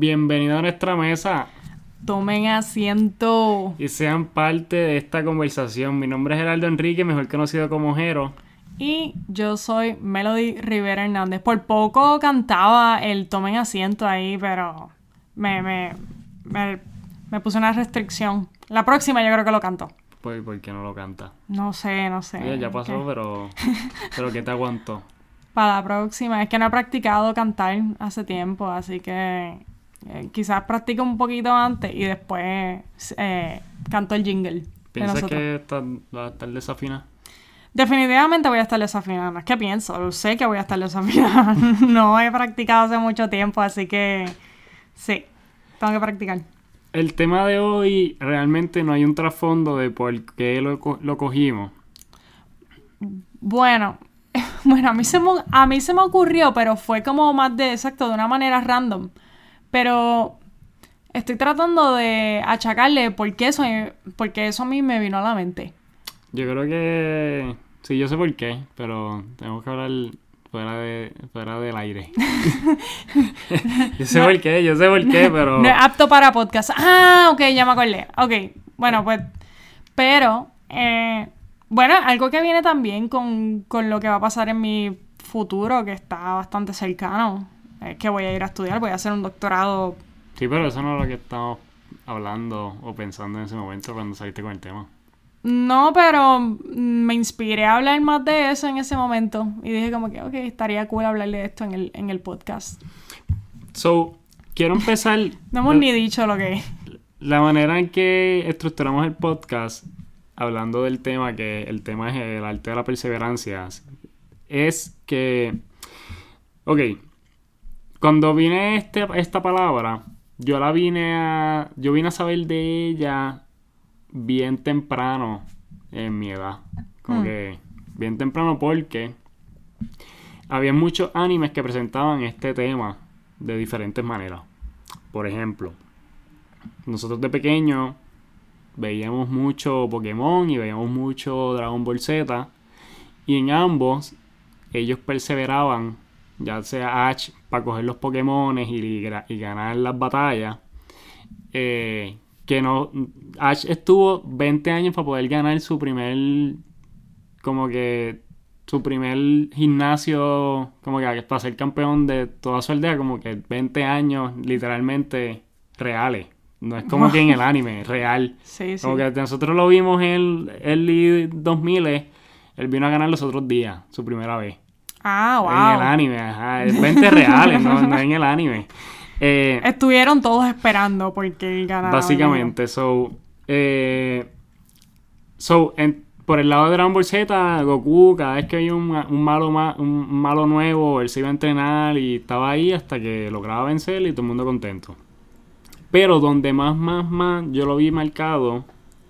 Bienvenido a nuestra mesa Tomen asiento. y sean parte de esta conversación. Mi nombre es Gerardo Enrique, mejor conocido como Jero. Y yo soy Melody Rivera Hernández. Por poco cantaba el tomen asiento ahí, pero me, me, me, me puse una restricción. La próxima yo creo que lo canto. Pues, ¿por qué no lo canta? No sé, no sé. Oye, ya pasó, ¿Qué? pero. Pero ¿qué te aguantó? Para la próxima. Es que no he practicado cantar hace tiempo, así que eh, quizás practique un poquito antes y después eh, canto el jingle. ¿Piensas que está, va a estar desafinada? Definitivamente voy a estar desafinada. No es que pienso, sé que voy a estar desafinada. no he practicado hace mucho tiempo, así que sí, tengo que practicar. El tema de hoy realmente no hay un trasfondo de por qué lo, co- lo cogimos. Bueno, bueno, a mí, se me, a mí se me ocurrió, pero fue como más de exacto, de una manera random. Pero estoy tratando de achacarle por qué eso, porque eso a mí me vino a la mente. Yo creo que. Sí, yo sé por qué, pero tenemos que hablar fuera, de, fuera del aire. yo sé por qué, yo sé por qué, pero. No es apto para podcast. Ah, ok, ya me acordé. Ok, bueno, pues, pero, eh, bueno, algo que viene también con, con lo que va a pasar en mi futuro, que está bastante cercano, es que voy a ir a estudiar, voy a hacer un doctorado. Sí, pero eso no es lo que estamos hablando o pensando en ese momento cuando saliste con el tema. No, pero me inspiré a hablar más de eso en ese momento y dije como que, ok, estaría cool hablar de esto en el, en el podcast. So, quiero empezar. No hemos ni dicho lo que. La manera en que estructuramos el podcast, hablando del tema, que el tema es el arte de la perseverancia, es que, ok, cuando vine este, esta palabra, yo la vine a, yo vine a saber de ella bien temprano en mi edad, como Hmm. que bien temprano porque había muchos animes que presentaban este tema de diferentes maneras. Por ejemplo, nosotros de pequeños veíamos mucho Pokémon y veíamos mucho Dragon Ball Z. Y en ambos ellos perseveraban, ya sea Ash para coger los Pokémon y, ganar las batallas. eh, que no. Ash estuvo 20 años para poder ganar su primer. Como que. Su primer gimnasio. Como que para ser campeón de toda su aldea. Como que 20 años literalmente reales. No es como que en el anime, real. Sí, sí. Como que nosotros lo vimos en el early 2000, él vino a ganar los otros días, su primera vez. Ah, En el wow. anime, ajá, es 20 reales, no, no en el anime. Eh, Estuvieron todos esperando porque ganara. básicamente, so, eh, so en- por el lado de Dragon Ball Z, Goku, cada vez que había un, un malo ma- un malo nuevo, él se iba a entrenar y estaba ahí hasta que lograba vencer y todo el mundo contento. Pero donde más, más, más yo lo vi marcado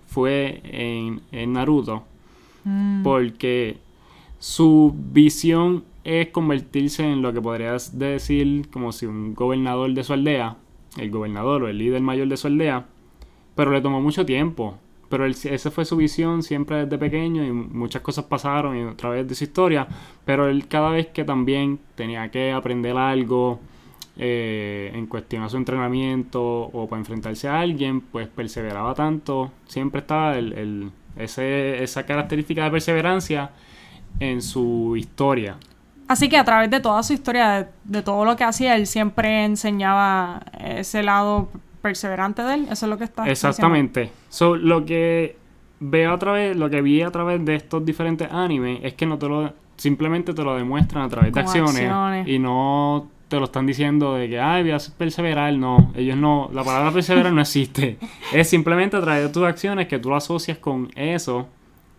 fue en, en Naruto. Mm. Porque su visión es convertirse en lo que podrías decir como si un gobernador de su aldea, el gobernador o el líder mayor de su aldea, pero le tomó mucho tiempo. Pero él- esa fue su visión siempre desde pequeño y muchas cosas pasaron y a través de su historia, pero él cada vez que también tenía que aprender algo eh, en cuestión a su entrenamiento o para enfrentarse a alguien, pues perseveraba tanto, siempre estaba el, el- ese- esa característica de perseverancia en su historia. Así que a través de toda su historia, de, de todo lo que hacía, él siempre enseñaba ese lado perseverante de él. Eso es lo que está Exactamente. So, lo que veo a través, lo que vi a través de estos diferentes animes es que no te lo simplemente te lo demuestran a través de Con acciones, acciones. y no te lo están diciendo de que ay voy a perseverar, no, ellos no, la palabra perseverar no existe. Es simplemente a través de tus acciones que tú lo asocias con eso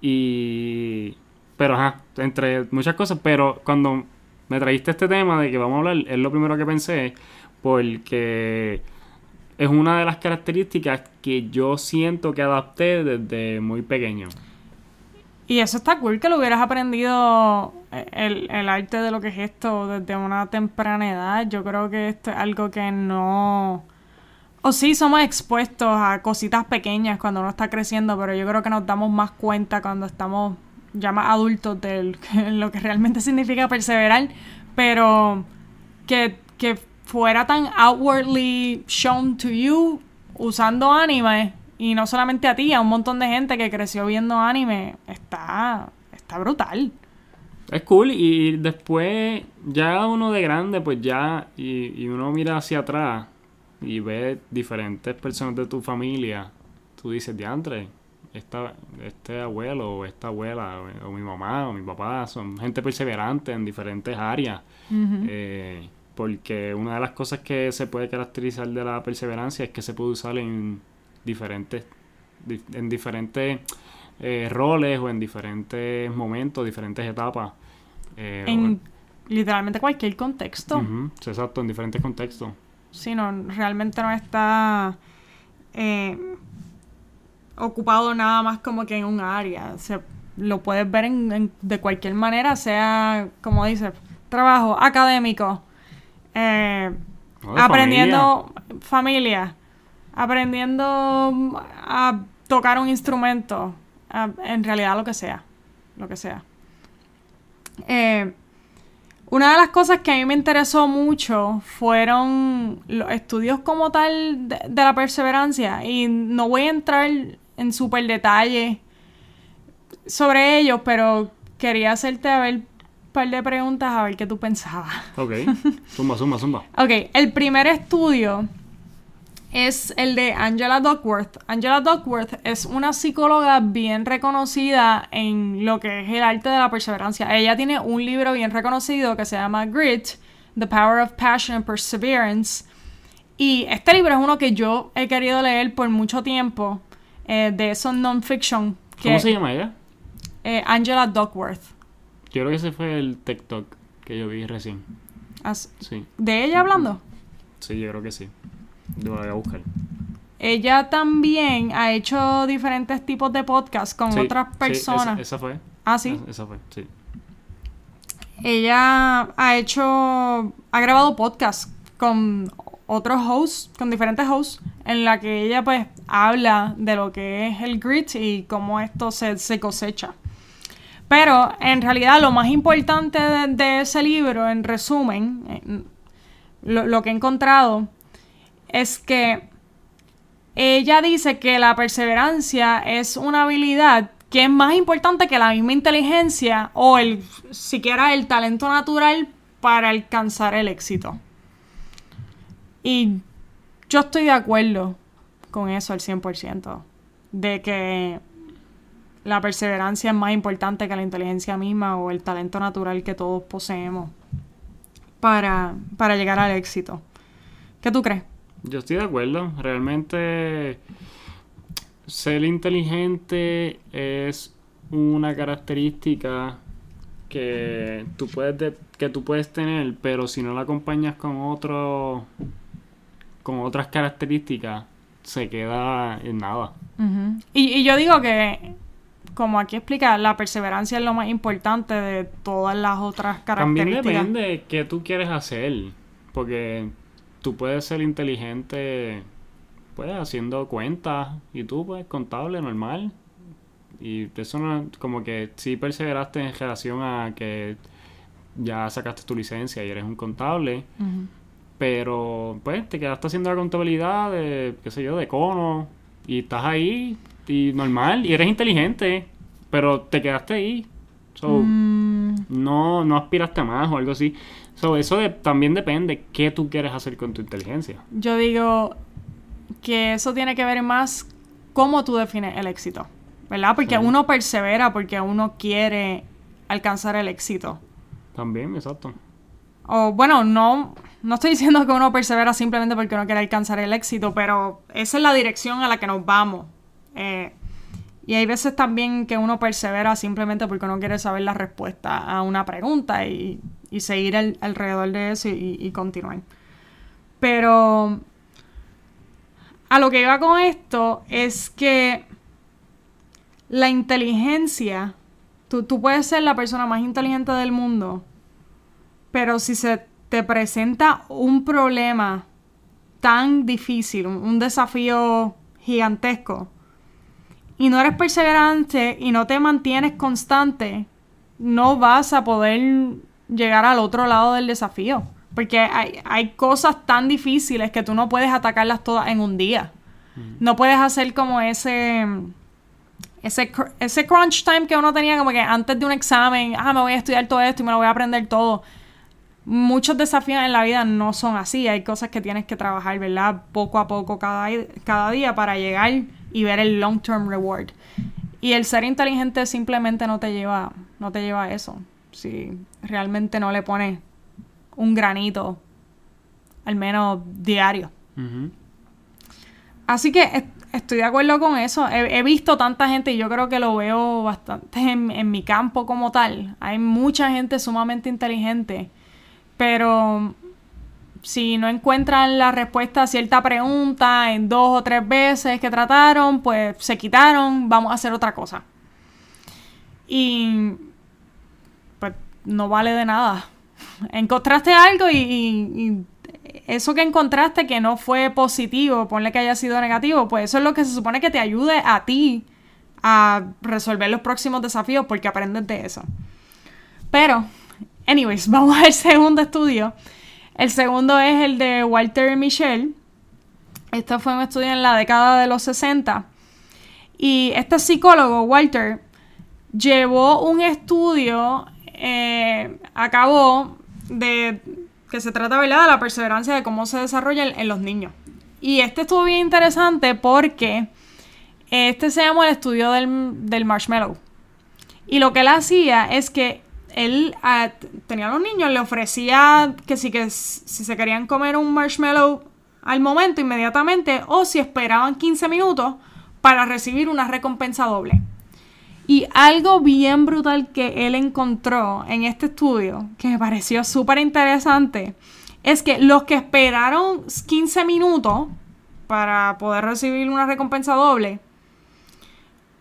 y pero ajá, entre muchas cosas, pero cuando me trajiste este tema de que vamos a hablar, es lo primero que pensé porque es una de las características que yo siento que adapté desde muy pequeño. Y eso está cool que lo hubieras aprendido eh, el, el arte de lo que es esto desde una temprana edad. Yo creo que esto es algo que no... O sí, somos expuestos a cositas pequeñas cuando uno está creciendo, pero yo creo que nos damos más cuenta cuando estamos más adultos de lo que realmente significa perseverar. Pero que, que fuera tan outwardly shown to you usando anime y no solamente a ti, a un montón de gente que creció viendo anime, está, está brutal. Es cool y después ya uno de grande pues ya y, y uno mira hacia atrás y ve diferentes personas de tu familia, tú dices, diantre, esta, este abuelo o esta abuela o, o mi mamá o mi papá son gente perseverante en diferentes áreas. Eh, porque una de las cosas que se puede caracterizar de la perseverancia es que se puede usar en diferentes, di- en diferentes eh, roles o en diferentes momentos, diferentes etapas. Eh, En literalmente cualquier contexto. exacto, en diferentes contextos. Sí, no, realmente no está eh, ocupado nada más como que en un área. Se, lo puedes ver en, en- de cualquier manera, sea, como dices, trabajo académico, eh, aprendiendo familia. aprendiendo a tocar un instrumento, a- en realidad lo que sea, lo que sea. Eh, una de las cosas que a mí me interesó mucho fueron los estudios como tal de, de la perseverancia y no voy a entrar en súper detalle sobre ellos, pero quería hacerte a ver un par de preguntas a ver qué tú pensabas. Ok, zumba, zumba, zumba. Ok, el primer estudio es el de Angela Duckworth. Angela Duckworth es una psicóloga bien reconocida en lo que es el arte de la perseverancia. Ella tiene un libro bien reconocido que se llama Grit, The Power of Passion and Perseverance. Y este libro es uno que yo he querido leer por mucho tiempo, eh, de esos non-fiction. que- ¿Cómo se llama ella? eh, Angela Duckworth. Yo creo que ese fue el TikTok que yo vi recién. As- Sí, ¿De ella hablando? sí, yo creo que sí. Lo voy a buscar. Ella también ha hecho diferentes tipos de podcasts con Sí, otras sí, personas. esa, esa fue. ah, sí. Esa fue, sí. Ella ha hecho, ha grabado podcasts con otros hosts, con diferentes hosts, en la que ella pues habla de lo que es el grit y cómo esto se, se cosecha. Pero en realidad lo más importante de, ese libro, en resumen, lo, lo que he encontrado, es que ella dice que la perseverancia es una habilidad que es más importante que la misma inteligencia o el siquiera el talento natural para alcanzar el éxito. Y yo estoy de acuerdo con eso al 100%, de que la perseverancia es más importante que la inteligencia misma o el talento natural que todos poseemos para, para llegar al éxito. ¿Qué tú crees? Yo estoy de acuerdo. Realmente ser inteligente es una característica que tú puedes de- que tú puedes tener, pero si no la acompañas con otro con otras características se queda en nada. Y, y yo digo que, como aquí explica, la perseverancia es lo más importante de todas las otras También características. depende de qué tú quieres hacer, porque tú puedes ser inteligente pues haciendo cuentas y tú pues contable normal y eso no como que sí perseveraste en relación a que ya sacaste tu licencia y eres un contable Ujú. Pero pues te quedaste haciendo la contabilidad de qué sé yo de cono y estás ahí y normal y eres inteligente pero te quedaste ahí so, Mm, no, no aspiraste más o algo así. So, eso de- también depende qué tú quieres hacer con tu inteligencia. yo digo que eso tiene que ver más cómo tú defines el éxito, ¿verdad? Porque Sí. uno persevera porque uno quiere alcanzar el éxito. También, exacto. O bueno, no, no estoy diciendo que uno persevera simplemente porque uno quiere alcanzar el éxito, pero esa es la dirección a la que nos vamos. Eh, y hay veces también que uno persevera simplemente porque uno quiere saber la respuesta a una pregunta y, seguir al- alrededor de eso y, y continuar. Pero a lo que iba con esto es que la inteligencia, tú, tú puedes ser la persona más inteligente del mundo, pero si se te presenta un problema tan difícil, un, desafío gigantesco, y no eres perseverante y no te mantienes constante, no vas a poder llegar al otro lado del desafío. Porque hay, hay cosas tan difíciles que tú no puedes atacarlas todas en un día. No puedes hacer como ese, ese, ese crunch time que uno tenía como que antes de un examen, ah, me voy a estudiar todo esto y me lo voy a aprender todo. Muchos desafíos en la vida no son así. Hay cosas que tienes que trabajar, ¿verdad? Poco a poco cada, cada día para llegar y ver el long term reward. Y el ser inteligente simplemente no te lleva, no te lleva a eso. Si realmente no le pones un granito, al menos diario. Así que est- estoy de acuerdo con eso. He, he visto tanta gente y yo creo que lo veo bastante en, en mi campo como tal. Hay mucha gente sumamente inteligente, pero si no encuentran la respuesta a cierta pregunta en dos o tres veces que trataron, pues se quitaron, vamos a hacer otra cosa. Y pues no vale de nada. Encontraste algo y, eso que encontraste que no fue positivo, ponle que haya sido negativo, pues eso es lo que se supone que te ayude a ti a resolver los próximos desafíos porque aprendes de eso. Pero, anyways, vamos al segundo estudio. El segundo es el de Walter Michel. Este fue un estudio en la década de los 60. Y este psicólogo, Walter, llevó un estudio eh, a cabo de que se trata ¿verdad? de la perseverancia de cómo se desarrolla en, los niños. Y este estuvo bien interesante porque este se llama el estudio del, del marshmallow. Y lo que él hacía es que él ah, tenía a los niños, le ofrecía que si, que si se querían comer un marshmallow al momento, inmediatamente, o si esperaban 15 minutos para recibir una recompensa doble. Y algo bien brutal que él encontró en este estudio, que me pareció súper interesante, es que los que esperaron 15 minutos para poder recibir una recompensa doble,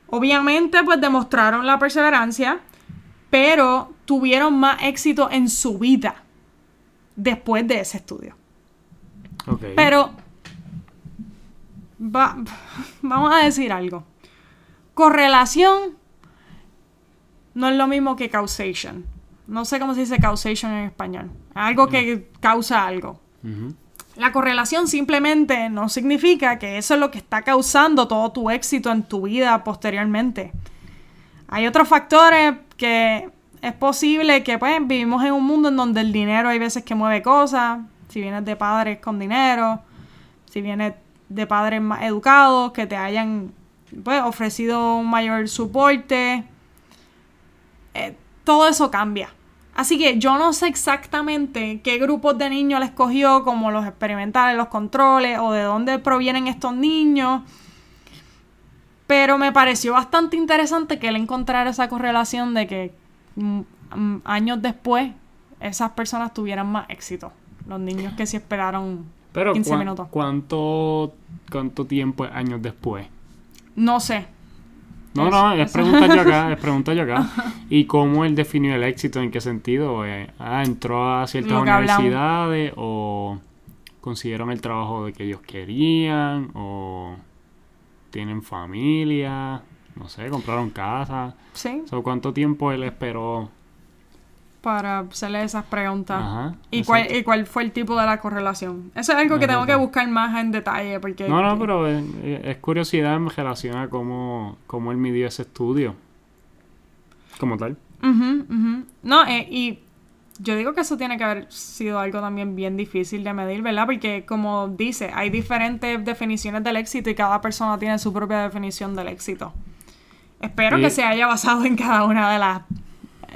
obviamente pues demostraron la perseverancia, pero tuvieron más éxito en su vida después de ese estudio. Ok. Pero va- vamos a decir algo. Correlación no es lo mismo que causation. No sé cómo se dice causation en español. Algo que causa algo. La correlación simplemente no significa que eso es lo que está causando todo tu éxito en tu vida posteriormente. Hay otros factores que es posible que pues vivimos en un mundo en donde el dinero hay veces que mueve cosas. Si vienes de padres con dinero, si vienes de padres más educados que te hayan pues, ofrecido un mayor soporte, eh, todo eso cambia. Así que yo no sé exactamente qué grupos de niños les escogió, como los experimentales, los controles, o de dónde provienen estos niños. Pero me pareció bastante interesante que él encontrara esa correlación de que mm, mm, años después esas personas tuvieran más éxito. Los niños que sí esperaron Pero 15 ¿cuán- minutos. ¿cuánto, ¿cuánto tiempo es años después? No sé. No, no, es pregunta yo acá, es pregunta yo acá. ¿Y cómo él definió el éxito? ¿En qué sentido? Eh, ah, ¿Entró a ciertas hablamos. universidades o consiguieron el trabajo de que ellos querían o tienen familia? No sé, compraron casa. Sí, So, ¿Cuánto tiempo él esperó? para hacerle esas preguntas. Ajá, ¿Y cuál. ¿Y cuál fue el tipo de la correlación? Eso es algo que tengo que buscar más en detalle porque... No, no, pero es, es curiosidad en relación a cómo, cómo él midió ese estudio. Como tal. Ujú, ujú. No, eh, y yo digo que eso tiene que haber sido algo también bien difícil de medir, ¿verdad? Porque como dice, hay diferentes definiciones del éxito y cada persona tiene su propia definición del éxito. Espero Y- que se haya basado en cada una de las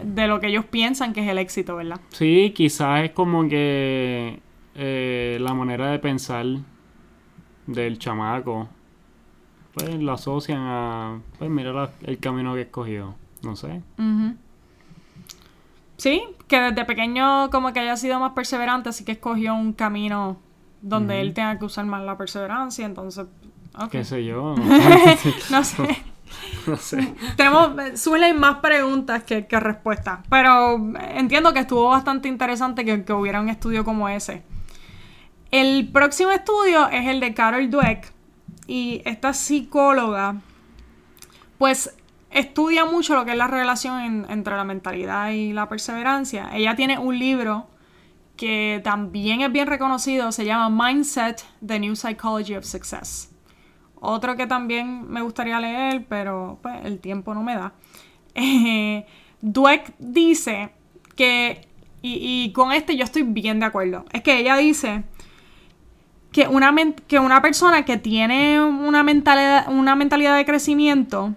de lo que ellos piensan que es el éxito, ¿verdad? Sí, quizás es como que eh, la manera de pensar del chamaco, pues lo asocian a, pues mira la- el camino que escogió, no sé. Ujú. Sí, que desde pequeño como que haya sido más perseverante, así que escogió un camino donde él tenga que usar más la perseverancia, entonces... Qué sé yo, No sé. no sé. Tenemos, eh, suelen más preguntas que, que respuestas. Pero entiendo que estuvo bastante interesante que, que hubiera un estudio como ese. El próximo estudio es el de Carol Dweck. Y esta psicóloga, pues, estudia mucho lo que es la relación en- entre la mentalidad y la perseverancia. Ella tiene un libro que también es bien reconocido, se llama Mindset, The New Psychology of Success. Otro que también me gustaría leer, pero pues, el tiempo no me da. Eh, Dweck dice que, y, con este yo estoy bien de acuerdo, es que ella dice que una, que una persona que tiene una mentalidad, una mentalidad de crecimiento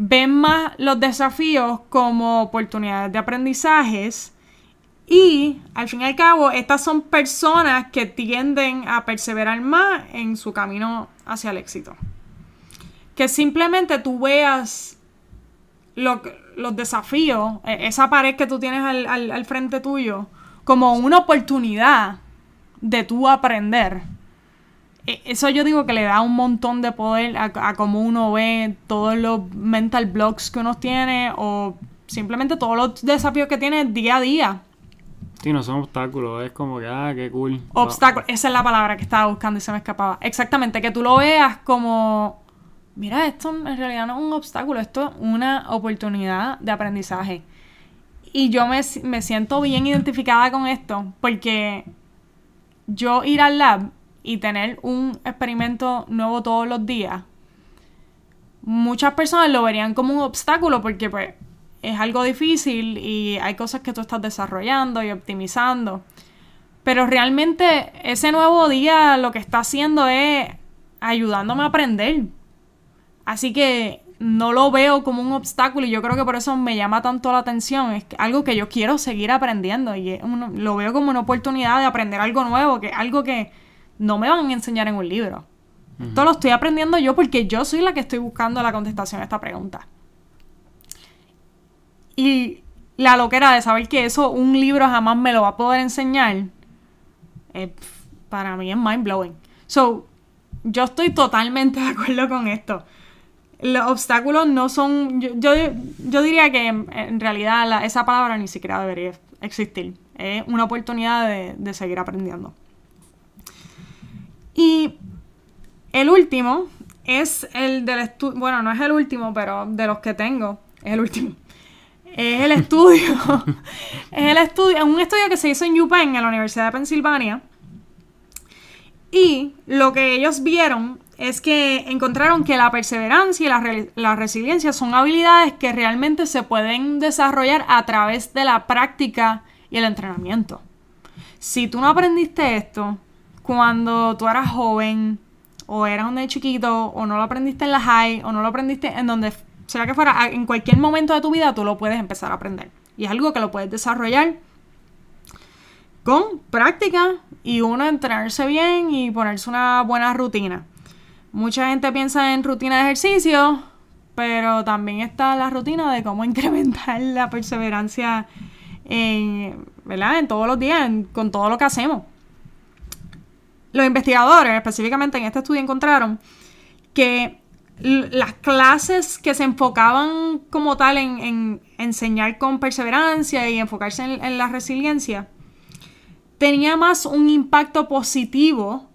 ve más los desafíos como oportunidades de aprendizajes y al fin y al cabo estas son personas que tienden a perseverar más en su camino hacia el éxito. Que simplemente tú veas los desafíos, e, esa pared que tú tienes al, frente tuyo, como una oportunidad de tú aprender. E, eso yo digo que le da un montón de poder a, a cómo uno ve todos los mental blocks que uno tiene o simplemente todos los desafíos que tiene día a día. Sí, no son obstáculos, es como que, ah, qué cool. Obstáculos, esa es la palabra que estaba buscando y se me escapaba. Exactamente, que tú lo veas como mira, esto en realidad no es un obstáculo, esto es una oportunidad de aprendizaje. Y yo me, siento bien identificada con esto, porque yo ir al lab y tener un experimento nuevo todos los días, muchas personas lo verían como un obstáculo porque pues es algo difícil y hay cosas que tú estás desarrollando y optimizando. Pero realmente ese nuevo día lo que está haciendo es ayudándome a aprender. Así que no lo veo como un obstáculo y yo creo que por eso me llama tanto la atención. Es algo que yo quiero seguir aprendiendo y lo veo como una oportunidad de aprender algo nuevo, que algo que no me van a enseñar en un libro. Esto lo estoy aprendiendo yo porque yo soy la que estoy buscando la contestación a esta pregunta. Y la loquera de saber que eso un libro jamás me lo va a poder enseñar, eh, para mí es mind blowing. So, yo estoy totalmente de acuerdo con esto los obstáculos no son. Yo, yo, diría que en, realidad esa palabra ni siquiera debería existir. Es una oportunidad de, seguir aprendiendo. Y el último es el del estudio. Bueno, no es el último, pero de los que tengo, es el último. Es el estudio. es el estudio. un estudio que se hizo en UPenn, en la Universidad de Pensilvania. Y lo que ellos vieron es que encontraron que la perseverancia y la, resiliencia son habilidades que realmente se pueden desarrollar a través de la práctica y el entrenamiento. Si tú no aprendiste esto cuando tú eras joven o eras un de chiquito o no lo aprendiste en la high o no lo aprendiste en donde sea que fuera, en cualquier momento de tu vida tú lo puedes empezar a aprender. Y es algo que lo puedes desarrollar con práctica y uno entrenarse bien y ponerse una buena rutina. Mucha gente piensa en rutina de ejercicio, pero también está la rutina de cómo incrementar la perseverancia en, ¿verdad? en todos los días, con todo lo que hacemos. Los investigadores, específicamente en este estudio, encontraron que las clases que se enfocaban como tal en, enseñar con perseverancia y enfocarse en, en la resiliencia, tenía más un impacto positivo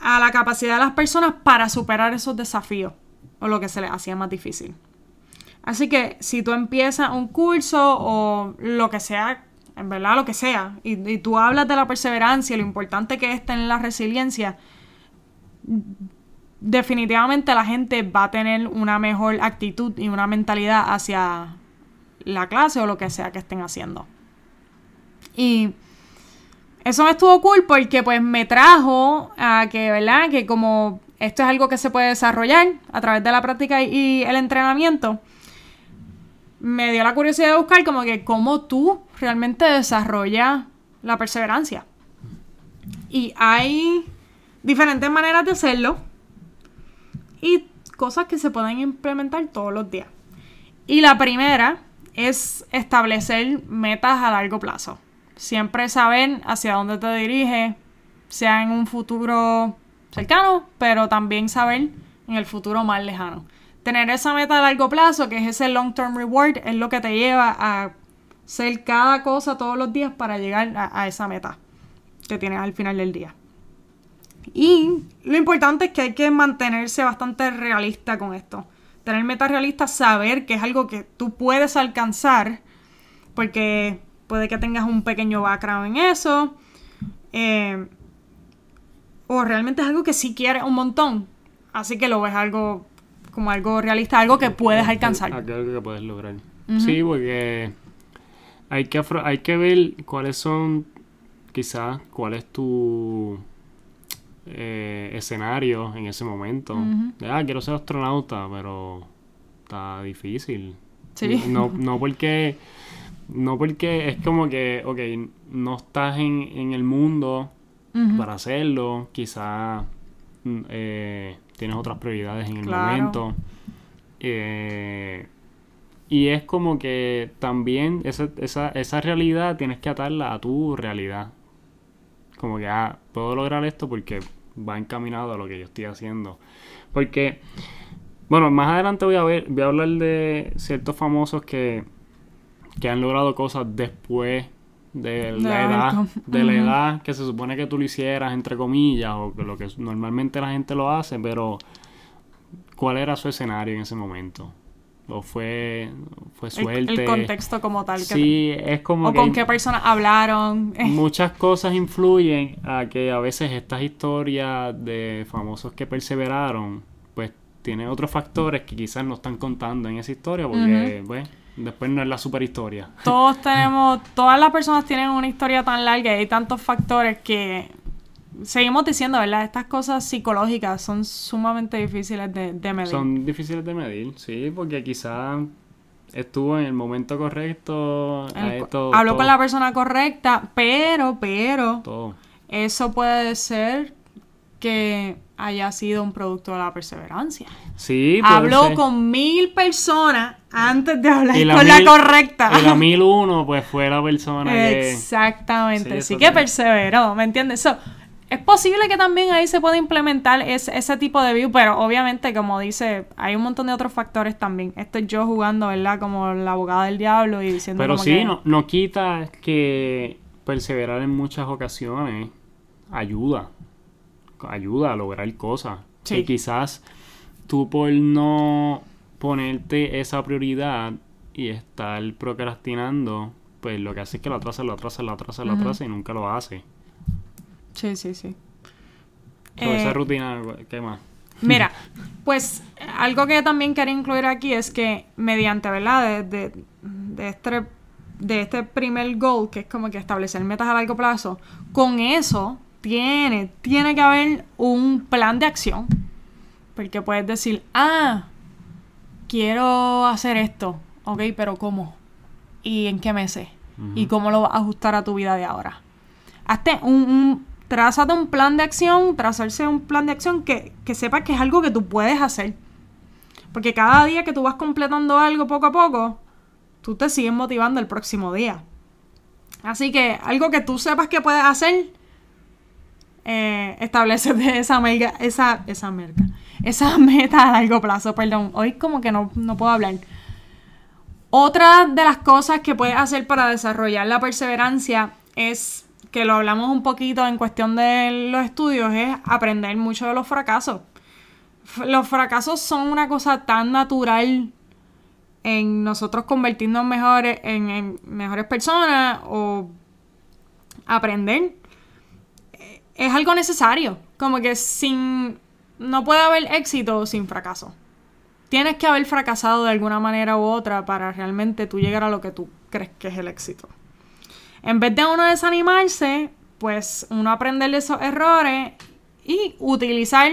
a la capacidad de las personas para superar esos desafíos o lo que se les hacía más difícil. Así que si tú empiezas un curso o lo que sea, en verdad lo que sea, y, tú hablas de la perseverancia, lo importante que es tener la resiliencia, definitivamente la gente va a tener una mejor actitud y una mentalidad hacia la clase o lo que sea que estén haciendo. Y eso me estuvo cool porque pues me trajo a que, ¿verdad? Que como esto es algo que se puede desarrollar a través de la práctica y el entrenamiento, me dio la curiosidad de buscar como que cómo tú realmente desarrollas la perseverancia. Y hay diferentes maneras de hacerlo y cosas que se pueden implementar todos los días. Y la primera es establecer metas a largo plazo. Siempre saber hacia dónde te diriges, sea en un futuro cercano, pero también saber en el futuro más lejano. Tener esa meta a largo plazo, que es ese long term reward, es lo que te lleva a hacer cada cosa todos los días para llegar a, esa meta que tienes al final del día. Y lo importante es que hay que mantenerse bastante realista con esto. Tener metas realistas, saber que es algo que tú puedes alcanzar, porque puede que tengas un pequeño background en eso. Eh, o realmente es algo que sí quieres un montón. Así que lo ves algo como algo realista, algo que puedes alcanzar. Algo que puedes lograr. Sí, porque hay que, hay que ver cuáles son, quizás, cuál es tu eh, escenario en ese momento. Ah, quiero ser astronauta, pero está difícil. Sí. No, no porque... No porque es como que, ok, no estás en, en el mundo para hacerlo, quizás mm, eh, tienes otras prioridades en el momento. Eh, y es como que también esa, esa, esa realidad tienes que atarla a tu realidad. Como que, ah, puedo lograr esto porque va encaminado a lo que yo estoy haciendo. Porque, bueno, más adelante voy a ver, voy a hablar de ciertos famosos que, que han logrado cosas después de la edad, de la edad que se supone que tú lo hicieras, entre comillas, o lo que normalmente la gente lo hace, pero ¿cuál era su escenario en ese momento? O fue, fue suerte. El, contexto como tal. sí, es como... O con qué personas hablaron. Muchas cosas influyen a que a veces estas historias de famosos que perseveraron, pues tienen otros factores que quizás no están contando en esa historia porque, pues, después no es la super historia. Todos tenemos, todas las personas tienen una historia tan larga y hay tantos factores que seguimos diciendo, ¿verdad? Estas cosas psicológicas son sumamente difíciles de, medir. Son difíciles de medir, sí, porque quizás estuvo en el momento correcto. habló con la persona correcta, pero, pero, eso puede ser que haya sido un producto de la perseverancia. Sí, Habló con mil personas antes de hablar con la correcta. Y la mil uno, pues fue la persona que... Exactamente, sí, que perseveró, ¿me entiendes? Eso es posible que también ahí se pueda implementar ese tipo de view, pero obviamente, como dice, hay un montón de otros factores también. Esto es yo jugando, ¿verdad? Como la abogada del diablo y diciendo. Pero sí, no, no quita que perseverar en muchas ocasiones ayuda. Ayuda a lograr cosas. Sí. Que quizás tú por no ponerte esa prioridad y estar procrastinando, pues lo que hace es que lo atrasa, lo atrasa, lo atrasa, lo atrasa y nunca lo hace. Sí, sí, sí. esa eh, rutina, ¿qué más? Mira, pues algo que también quería incluir aquí es que mediante, ¿verdad? De, de, este, de este primer goal, que es como que establecer metas a largo plazo, con eso tiene, tiene que haber un plan de acción. Porque puedes decir, ah, quiero hacer esto, ok, pero ¿cómo? ¿Y en qué meses? ¿Y cómo lo vas a ajustar a tu vida de ahora? Hazte un trázate un plan de acción, trazarse un plan de acción que, que sepas que es algo que tú puedes hacer. Porque cada día que tú vas completando algo poco a poco, tú te sigues motivando el próximo día. Así que algo que tú sepas que puedes hacer, eh, establece esa mega, esa, esa merca, esa meta a largo plazo, perdón. Hoy como que no, no puedo hablar. Otra de las cosas que puedes hacer para desarrollar la perseverancia es que lo hablamos un poquito en cuestión de los estudios, es aprender mucho de los fracasos. Los fracasos son una cosa tan natural en nosotros convertirnos mejores, en, mejores personas o aprender. Es algo necesario. Como que sin. No puede haber éxito sin fracaso. Tienes que haber fracasado de alguna manera u otra para realmente tú llegar a lo que tú crees que es el éxito. En vez de uno desanimarse, pues uno aprender de esos errores y utilizar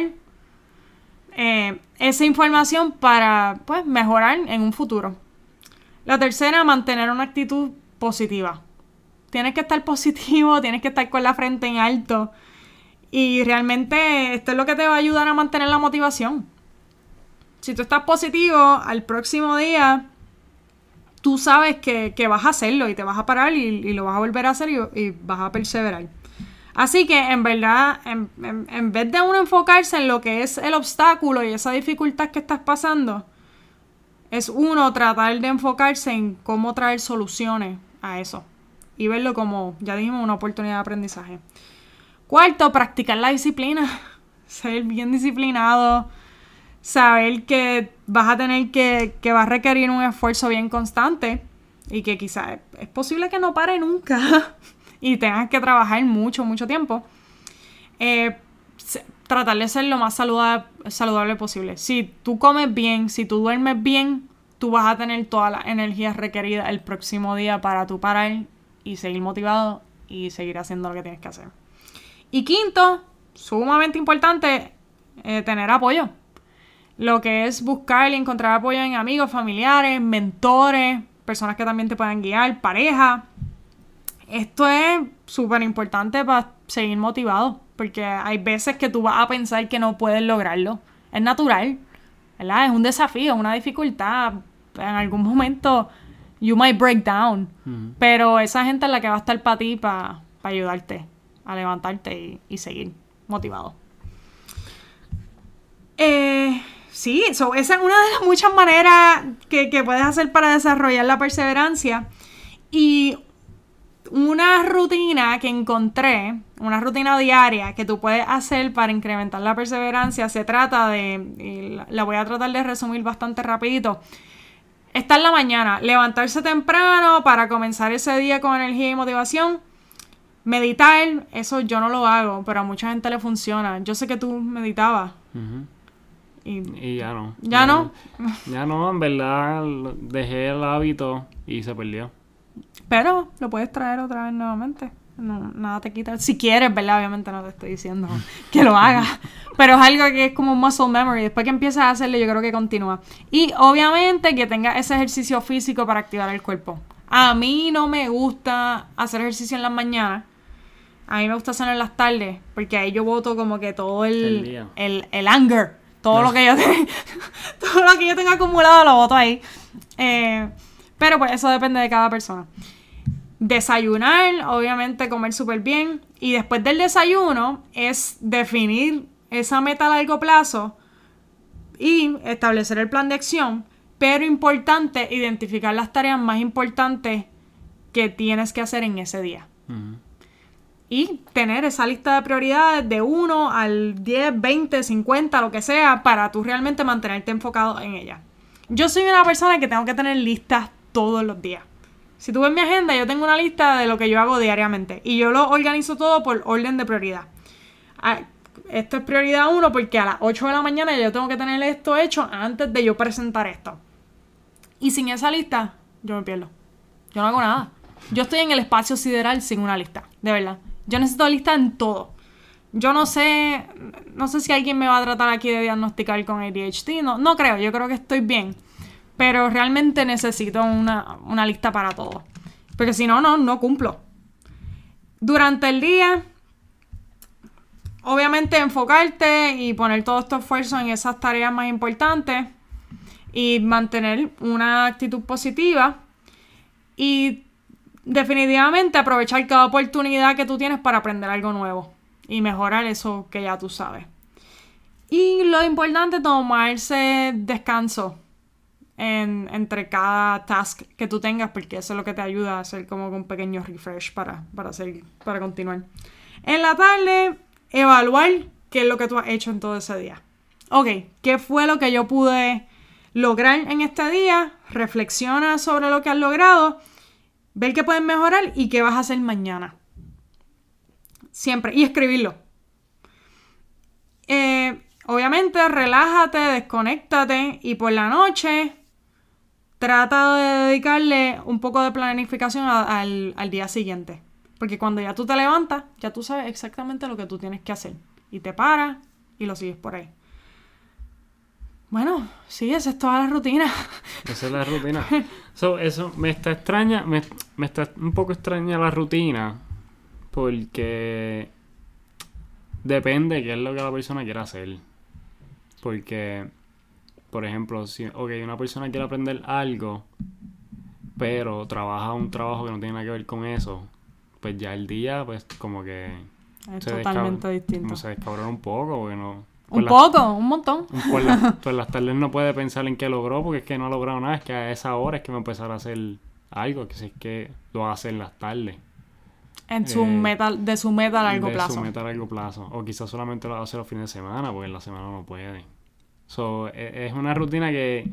eh, esa información para pues, mejorar en un futuro. La tercera, mantener una actitud positiva. Tienes que estar positivo, tienes que estar con la frente en alto. Y realmente esto es lo que te va a ayudar a mantener la motivación. Si tú estás positivo, al próximo día tú sabes que, vas a hacerlo y te vas a parar y, lo vas a volver a hacer y, vas a perseverar. Así que en verdad, en, vez de uno enfocarse en lo que es el obstáculo y esa dificultad que estás pasando, es uno tratar de enfocarse en cómo traer soluciones a eso y verlo como, ya dijimos, una oportunidad de aprendizaje. Cuarto, practicar la disciplina, ser bien disciplinado, saber que vas a tener que, que va a requerir un esfuerzo bien constante y que quizás es posible que no pare nunca y tengas que trabajar mucho, mucho tiempo, eh, tratar de ser lo más saludable, saludable posible. Si tú comes bien, si tú duermes bien, tú vas a tener todas las energías requeridas el próximo día para tú parar y seguir motivado y seguir haciendo lo que tienes que hacer. Y quinto, sumamente importante, eh, tener apoyo. Lo que es buscar y encontrar apoyo en amigos, familiares, mentores, personas que también te puedan guiar, pareja. Esto es súper importante para seguir motivado, porque hay veces que tú vas a pensar que no puedes lograrlo. Es natural, ¿verdad? Es un desafío, una dificultad. En algún momento you might break down, pero esa gente es la que va a estar para ti, para ayudarte a levantarte y, seguir motivado. Eh, sí, esa es una de las muchas maneras que, que, puedes hacer para desarrollar la perseverancia. Y una rutina que encontré, una rutina diaria que tú puedes hacer para incrementar la perseverancia, se trata de, la voy a tratar de resumir bastante rapidito. Está en la mañana, levantarse temprano para comenzar ese día con energía y motivación Meditar, eso yo no lo hago, pero a mucha gente le funciona. Yo sé que tú meditabas. Y, ya no. ¿Ya, no? Ya no, en verdad dejé el hábito y se perdió. Pero lo puedes traer otra vez nuevamente. No, nada te quita. Si quieres, ¿verdad? Obviamente no te estoy diciendo que lo hagas. Pero es algo que es como un muscle memory. Después que empiezas a hacerlo, yo creo que continúa. Y obviamente que tenga ese ejercicio físico para activar el cuerpo. A mí no me gusta hacer ejercicio en las mañanas. A mí me gusta hacerlo en las tardes, porque ahí yo voto como que todo el, el, anger, todo lo que yo todo lo que yo tengo acumulado lo voto ahí. Eh, pero pues eso depende de cada persona. Desayunar, obviamente comer súper bien. Y después del desayuno es definir esa meta a largo plazo y establecer el plan de acción pero importante identificar las tareas más importantes que tienes que hacer en ese día. Y tener esa lista de prioridades de 1 al 10, 20, 50, lo que sea, para tú realmente mantenerte enfocado en ella. Yo soy una persona que tengo que tener listas todos los días. Si tú ves mi agenda, yo tengo una lista de lo que yo hago diariamente. Y yo lo organizo todo por orden de prioridad. Ah, esto es prioridad 1 porque a las 8 de la mañana yo tengo que tener esto hecho antes de yo presentar esto. Y sin esa lista, yo me pierdo. Yo no hago nada. Yo estoy en el espacio sideral sin una lista, de verdad. Yo necesito lista en todo. Yo no sé, no sé si alguien me va a tratar aquí de diagnosticar con ADHD, no, no creo, yo creo que estoy bien. Pero realmente necesito una, una lista para todo. Porque si no, no, no cumplo. Durante el día, obviamente enfocarte y poner todo este esfuerzo en esas tareas más importantes y mantener una actitud positiva y definitivamente aprovechar cada oportunidad que tú tienes para aprender algo nuevo y mejorar eso que ya tú sabes. Y lo importante, tomarse descanso entre cada task que tú tengas, porque eso es lo que te ayuda a hacer como un pequeño refresh para, para, para continuar. En la tarde, evaluar qué es lo que tú has hecho en todo ese día. Ok, ¿qué fue lo que yo pude lograr en este día, reflexiona sobre lo que has logrado, ver qué puedes mejorar y qué vas a hacer mañana. Siempre. Y escribirlo. Eh, obviamente, relájate, desconéctate y por la noche trata de dedicarle un poco de planificación al, al día siguiente. Porque cuando ya tú te levantas, ya tú sabes exactamente lo que tú tienes que hacer. Y te paras y lo sigues por ahí. Bueno, sí, esa es toda la rutina. Esa es la rutina. eso me está extraña, me, está un poco extraña la rutina porque depende de qué es lo que la persona quiera hacer. Porque, por ejemplo, si okay, una persona quiere aprender algo, pero trabaja un trabajo que no tiene nada que ver con eso, pues ya el día, pues como que... Es totalmente distinto. Como se descabrona un poco, porque no un poco, un montón. Por, las tardes no puede pensar en qué logró porque es que no ha logrado nada. Es que a esa hora es que va a empezar a hacer algo, que si es que lo hacer en las tardes. En su eh, meta, de su meta a largo plazo. De su meta a largo plazo. O quizás solamente lo hacer los fines de semana porque en la semana no puede. So, e, es una rutina que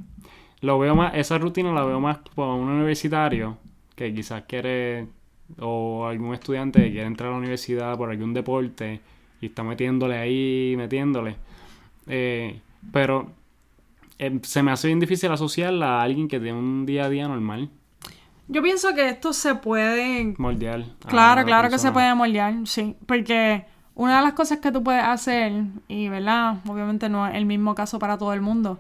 lo veo más, esa rutina la veo más como un universitario que quizás quiere, o algún estudiante que quiere entrar a la universidad por algún deporte y está metiéndole ahí, metiéndole. Eh, pero eh, se me hace bien difícil asociarla a alguien que tiene un día a día normal. Yo pienso que esto se puede... Moldear. Claro, la claro que se puede moldear, sí. Porque una de las cosas que tú puedes hacer, y verdad, obviamente no es el mismo caso para todo el mundo,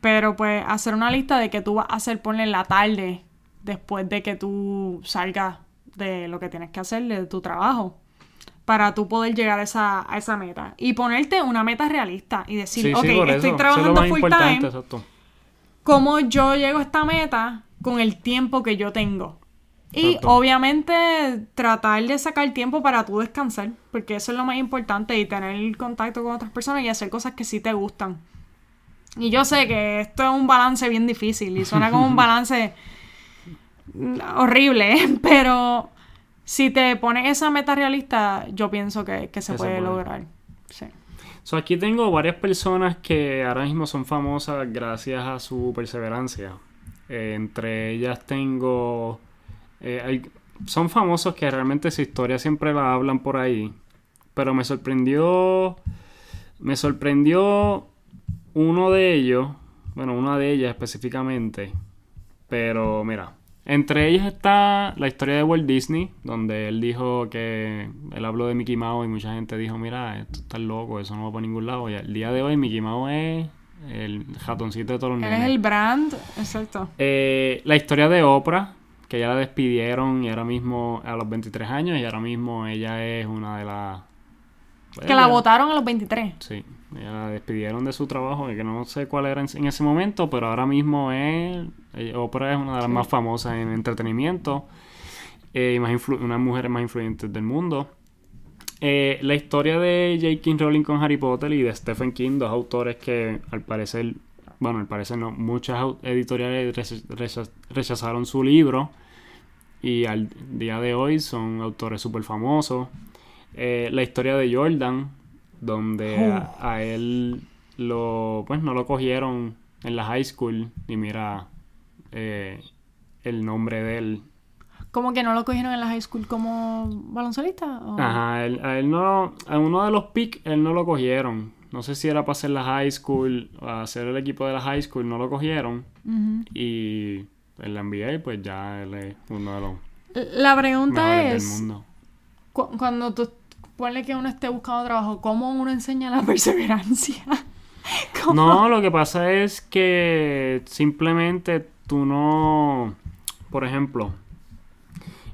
pero pues hacer una lista de que tú vas a hacer, ponle en la tarde, después de que tú salgas de lo que tienes que hacer, de tu trabajo, para tú poder llegar a esa, a esa meta. Y ponerte una meta realista y decir, Sí, ok, estoy eso. Es trabajando full time, exacto. cómo yo llego a esta meta con el tiempo que yo tengo. Y Exacto. obviamente tratar de sacar tiempo para tú descansar, porque eso es lo más importante y tener contacto con otras personas y hacer cosas que sí te gustan. Y yo sé que esto es un balance bien difícil y suena como un balance horrible, ¿eh? pero si te pones esa meta realista, yo pienso que, que se Que se puede puede. lograr. Sí. So, aquí tengo varias personas que ahora mismo son famosas gracias a su perseverancia. Eh, entre ellas tengo... eh, hay- son famosos que realmente su historia siempre la hablan por ahí. Pero me sorprendió... Me sorprendió uno de ellos. Bueno, una de ellas específicamente. Pero mira, entre ellos está la historia de Walt Disney, donde él dijo que él habló de Mickey Mouse y mucha gente dijo, mira, esto está loco, eso no va para ningún lado. Y el día de hoy Mickey Mouse es el ratoncito de todos los nenes. es el brand, exacto. Eh, la historia de Oprah, que ya la despidieron y ahora mismo a los 23 años y ahora mismo ella es una de las... Que la votaron a los 23. Sí, ella la despidieron de su trabajo, que no sé cuál era en, en ese momento, pero ahora mismo es... ella- Oprah es una de las más famosas en entretenimiento eh, y más una de las mujeres más influyentes del mundo. Eh, la historia de J.K. Rowling con Harry Potter y de Stephen King, dos autores que al parecer, bueno, al parecer no, muchas editoriales recha- recha- rechazaron su libro y al día de hoy son autores súper famosos. Eh, la historia de Jordan, donde a, a él lo, pues no lo cogieron en la high school y mira eh, el nombre de él ¿Cómo que no lo cogieron en la high school como baloncelista? ¿O- Ajá, él- a él no, a uno de los picks él no lo cogieron. No sé si era para hacer la high school, hacer el equipo de la high school, no lo cogieron. Y en la NBA, pues ya él es uno de los La pregunta es, del mundo. cu- cuando tú ponle que uno esté buscando trabajo, ¿cómo uno enseña la perseverancia? ¿Cómo? No, lo que pasa es que simplemente tú no. Por ejemplo,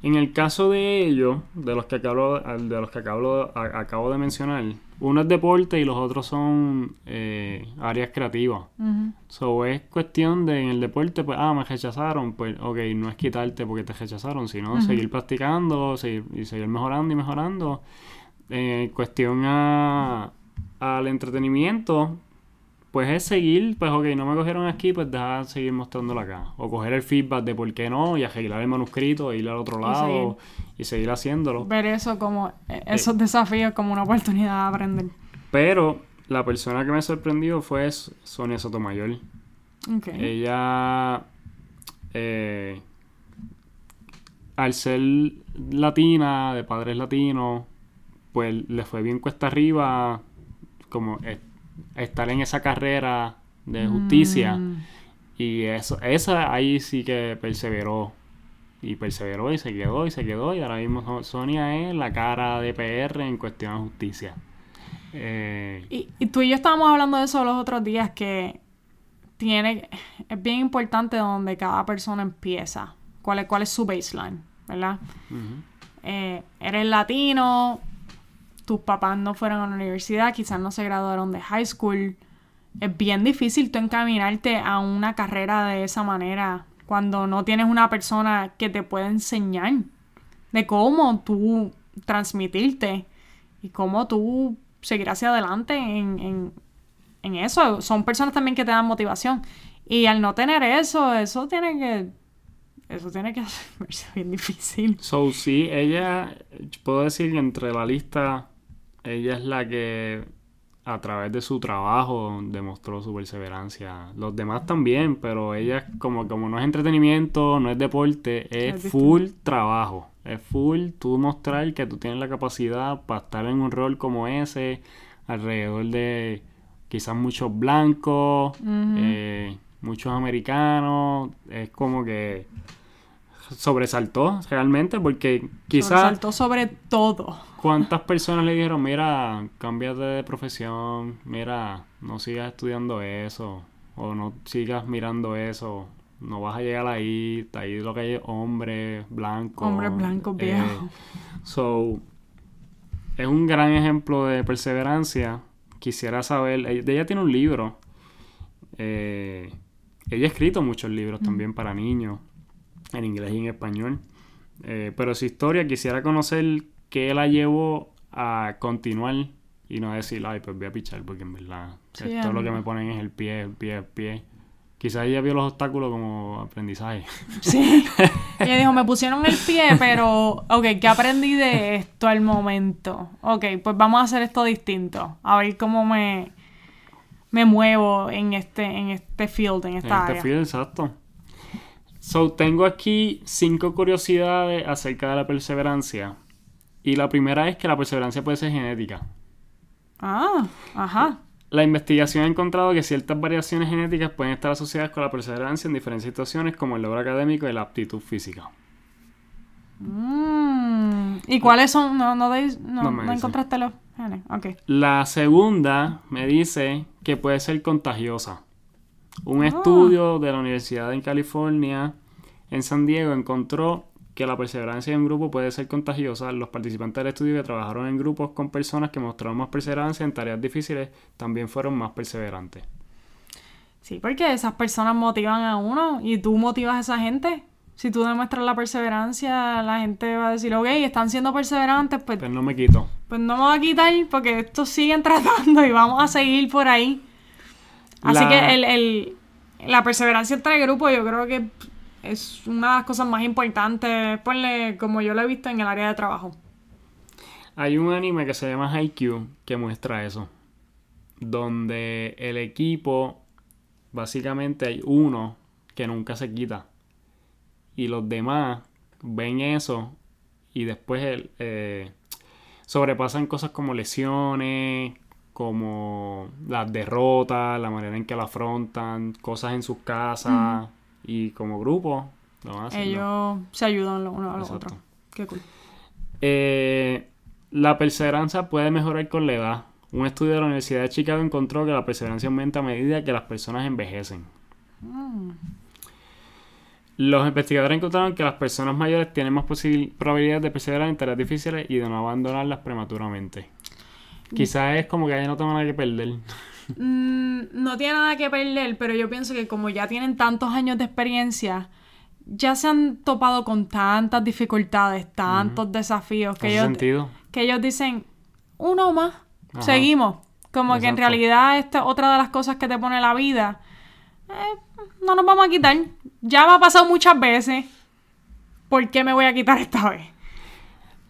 en el caso de ellos, de los que acabo, de los que acabo, a- acabo de mencionar, uno es deporte y los otros son eh, áreas creativas. Ujú. So, es cuestión de en el deporte, pues, ah, me rechazaron, pues, ok, no es quitarte porque te rechazaron, sino seguir practicando seguir, y seguir mejorando y mejorando. En cuestión a, al entretenimiento, pues es seguir, pues, ok, no me cogieron aquí, pues deja seguir mostrándolo acá. O coger el feedback de por qué no y arreglar el manuscrito, e ir al otro lado y seguir haciéndolo. Ver eso como, eh, esos desafíos como una oportunidad de aprender. Pero la persona que me sorprendió fue Sonia Sotomayor. Ok. Ella, eh, al ser latina, de padres latinos, pues le fue bien cuesta arriba, como estar en esa carrera de justicia. Mm. Y eso, esa ahí sí que perseveró. Y perseveró y se quedó y se quedó. Y ahora mismo So- Sonia es la cara de PR en cuestión de justicia. Eh, Y, y tú y yo estábamos hablando de eso los otros días, que tiene, es bien importante donde cada persona empieza, cuál es, cuál es su baseline, ¿verdad? Eh, eres latino, tus papás no fueron a la universidad, quizás no se graduaron de high school. Es bien difícil tú encaminarte a una carrera de esa manera cuando no tienes una persona que te pueda enseñar de cómo tú transmitirte y cómo tú seguir hacia adelante en, en, en eso. Son personas también que te dan motivación. Y al no tener eso, eso tiene que... Eso tiene que verse bien difícil. So, sí, ella, puedo decir que entre la lista, ella es la que a través de su trabajo demostró su perseverancia. Los demás también, pero ella como, como no es entretenimiento, no es deporte, es, full trabajo. Es full tú mostrar que tú tienes la capacidad para estar en un rol como ese, alrededor de quizás muchos blancos, eh, muchos americanos. Es como que sobresaltó realmente porque quizás... Sobresaltó sobre todo. ¿Cuántas personas le dijeron, mira, cámbiate de profesión, mira, no sigas estudiando eso, o no sigas mirando eso, no vas a llegar ahí, ahí lo que hay es hombre blanco. Hombre blanco, eh, viejo. so, es un gran ejemplo de perseverancia. Quisiera saber, ella, tiene un libro. Eh, ella ha escrito muchos libros también para niños en inglés y en español. Eh, pero su historia quisiera conocer qué la llevó a continuar y no decir, ay, pues voy a pichar, porque en verdad todo lo que me ponen es el pie, el pie, el pie. Quizás ella vio los obstáculos como aprendizaje. Sí. ella dijo, me pusieron el pie, pero, ok, ¿qué aprendí de esto al momento? Ok, pues vamos a hacer esto distinto. A ver cómo me, me muevo en este, en este field, en esta en este field, exacto. So, tengo aquí cinco curiosidades acerca de la perseverancia. Y la primera es que la perseverancia puede ser genética. Ah, ajá. La investigación ha encontrado que ciertas variaciones genéticas pueden estar asociadas con la perseverancia en diferentes situaciones como el logro académico y la aptitud física. Mm. ¿Y cuáles son? No, no, no, encontraste los genes. Okay. La segunda me dice que puede ser contagiosa. Un ah. estudio de la Universidad de California en San Diego encontró que la perseverancia en grupo puede ser contagiosa. Los participantes del estudio que trabajaron en grupos con personas que mostraron más perseverancia en tareas difíciles también fueron más perseverantes. Sí, porque esas personas motivan a uno y tú motivas a esa gente. Si tú demuestras la perseverancia, la gente va a decir, ok, están siendo perseverantes, pues... Pues no me quito. Pues no me voy a quitar porque estos siguen tratando y vamos a seguir por ahí. Así que el, el, la perseverancia entre grupos yo creo que es una de las cosas más importantes, ponle como yo lo he visto en el área de trabajo. Hay un anime que se llama Haikyuu que muestra eso. Donde el equipo, básicamente hay uno que nunca se quita. Y los demás ven eso y después eh, sobrepasan cosas como lesiones, como las derrotas, la manera en que la afrontan, cosas en sus casas y como grupo lo van Ellos se ayudan los unos a los otros. Qué cool. Eh, la perseverancia puede mejorar con la edad. Un estudio de la Universidad de Chicago encontró que la perseverancia aumenta a medida que las personas envejecen. Mm. Los investigadores encontraron que las personas mayores tienen más probabilidades de perseverar en tareas difíciles y de no abandonarlas prematuramente. Quizás es como que ya no tengo nada que perder. Mm, no tiene nada que perder, pero yo pienso que como ya tienen tantos años de experiencia, ya se han topado con tantas dificultades, tantos desafíos que ellos, que ellos dicen, uno más, seguimos. Como que en realidad esta otra de las cosas que te pone la vida. Eh, no nos vamos a quitar. Ya me ha pasado muchas veces. ¿Por qué me voy a quitar esta vez?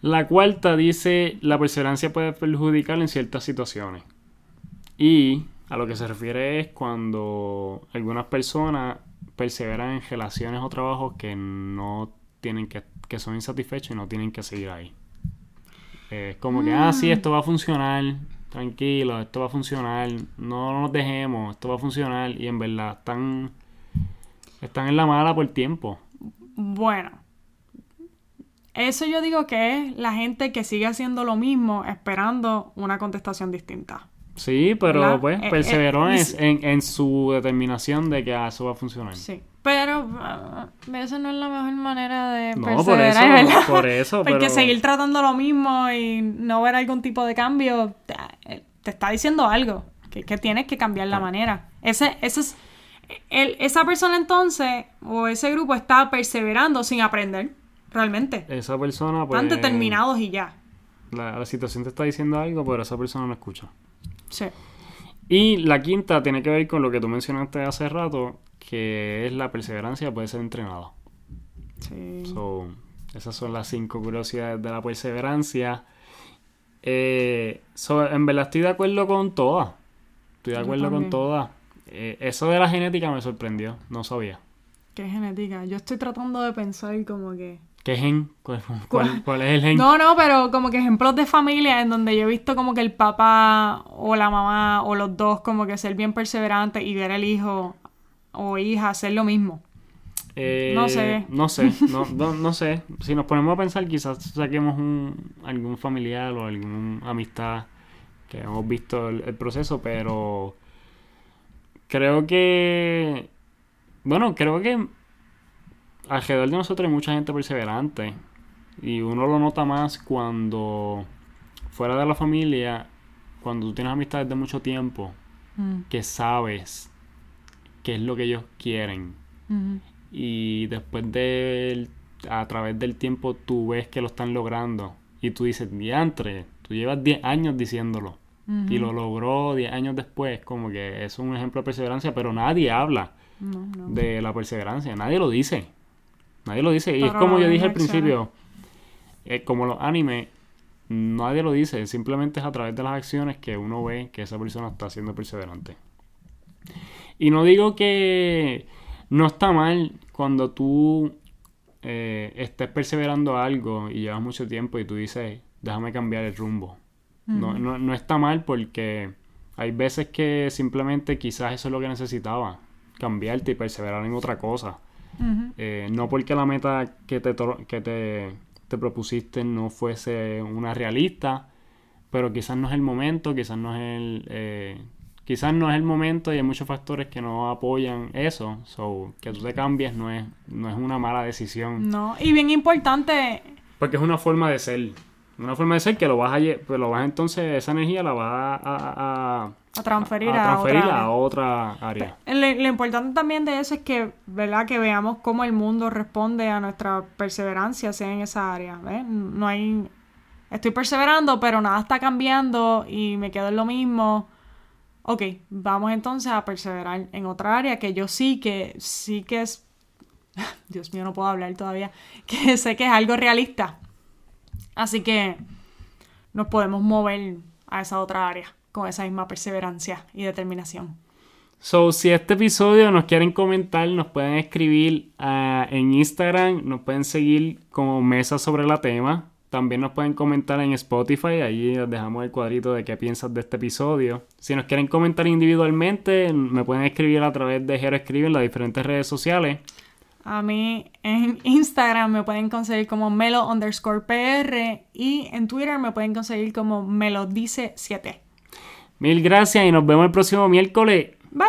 La cuarta dice, la perseverancia puede perjudicar en ciertas situaciones. Y a lo que se refiere es cuando algunas personas perseveran en relaciones o trabajos que no tienen que, que son insatisfechos y no tienen que seguir ahí. Es como que, ah, sí, mm. esto va a funcionar, tranquilo, esto va a funcionar, no nos dejemos, esto va a funcionar y en verdad están, están en la mala por tiempo. Bueno, eso yo digo que es la gente que sigue haciendo lo mismo esperando una contestación distinta. Sí, pero pues eh, perseveró eh, en, su determinación de que eso va a funcionar. Sí. Pero uh, eso no es la mejor manera de no, perseverar, por eso, por eso. Porque seguir tratando lo mismo y no ver algún tipo de cambio te, eh, está diciendo algo. Que, que, tienes que cambiar la manera. Ese, ese es, el, esa persona entonces, o ese grupo está perseverando sin aprender, realmente. Esa persona, pues... Están determinados y ya. La, la situación te está diciendo algo, pero esa persona no escucha. Sí. Y la quinta tiene que ver con lo que tú mencionaste hace rato, que es la perseverancia puede ser entrenada. Sí. esas son las cinco curiosidades de la perseverancia. Eh, so, en verdad estoy de acuerdo con todas. Estoy de Yo acuerdo con todas. Eh, eso de la genética me sorprendió. No sabía. ¿Qué genética? Yo estoy tratando de pensar como que... ¿Qué gen? ¿Cuál, cuál- cuál es el gen? No, no, pero como que ejemplos de familia en donde yo he visto como que el papá o la mamá o los dos como que ser bien perseverantes y ver al hijo o hija hacer lo mismo. Eh, No sé. No sé, no, no, no sé. Si nos ponemos a pensar, quizás saquemos un, algún familiar o alguna amistad que hemos visto el, el proceso, pero creo que, bueno, creo que alrededor de nosotros hay mucha gente perseverante. Y uno lo nota más cuando fuera de la familia, cuando tú tienes amistades de mucho tiempo, Mm, que sabes qué es lo que ellos quieren. Ujú. y después de a través del tiempo tú ves que lo están logrando. Y tú dices, diantre, tú llevas 10 años diciéndolo y lo logró 10 años después, como que es un ejemplo de perseverancia, pero nadie habla No, no. de la perseverancia, nadie lo dice, nadie lo dice y es como yo dije al principio, eh, como los animes, nadie lo dice, simplemente es a través de las acciones que uno ve que esa persona está siendo perseverante. Y no digo que no está mal cuando tú eh, estés perseverando algo y llevas mucho tiempo y tú dices, déjame cambiar el rumbo. no, no, no está mal porque hay veces que simplemente quizás eso es lo que necesitaba, cambiarte y perseverar en otra cosa. Eh, no porque la meta que te, que te, te propusiste no fuese una realista, pero quizás no es el momento, quizás no es el... eh, quizás no es el momento y hay muchos factores que no apoyan eso. So, que tú te cambies no es, no es una mala decisión. No, y bien importante, Porque es una forma de ser. Una forma de ser que lo vas a, pues lo vas entonces, esa energía la vas a, a, a- a transferir a transferir otra a área. otra área. Lo, lo importante también de eso es que, ¿verdad? Que veamos cómo el mundo responde a nuestra perseverancia, sea en esa área. ¿ves? No hay... Estoy perseverando, pero nada está cambiando y me quedo en lo mismo. Ok, vamos entonces a perseverar en otra área que yo sí que, sí que es... Dios mío, no puedo hablar todavía. Que sé que es algo realista. Así que nos podemos mover a esa otra área con esa misma perseverancia y determinación. So, si este episodio nos quieren comentar, nos pueden escribir ah, en Instagram, nos pueden seguir como Mesa sobre la tema. También nos pueden comentar en Spotify, les dejamos el cuadrito de qué piensas de este episodio. Si nos quieren comentar individualmente, me pueden escribir a través de Jero Escribe en las diferentes redes sociales. A mí en Instagram me pueden conseguir como melo underscore PR y en Twitter me pueden conseguir como melodice7. Mil gracias y nos vemos el próximo miércoles. Bye.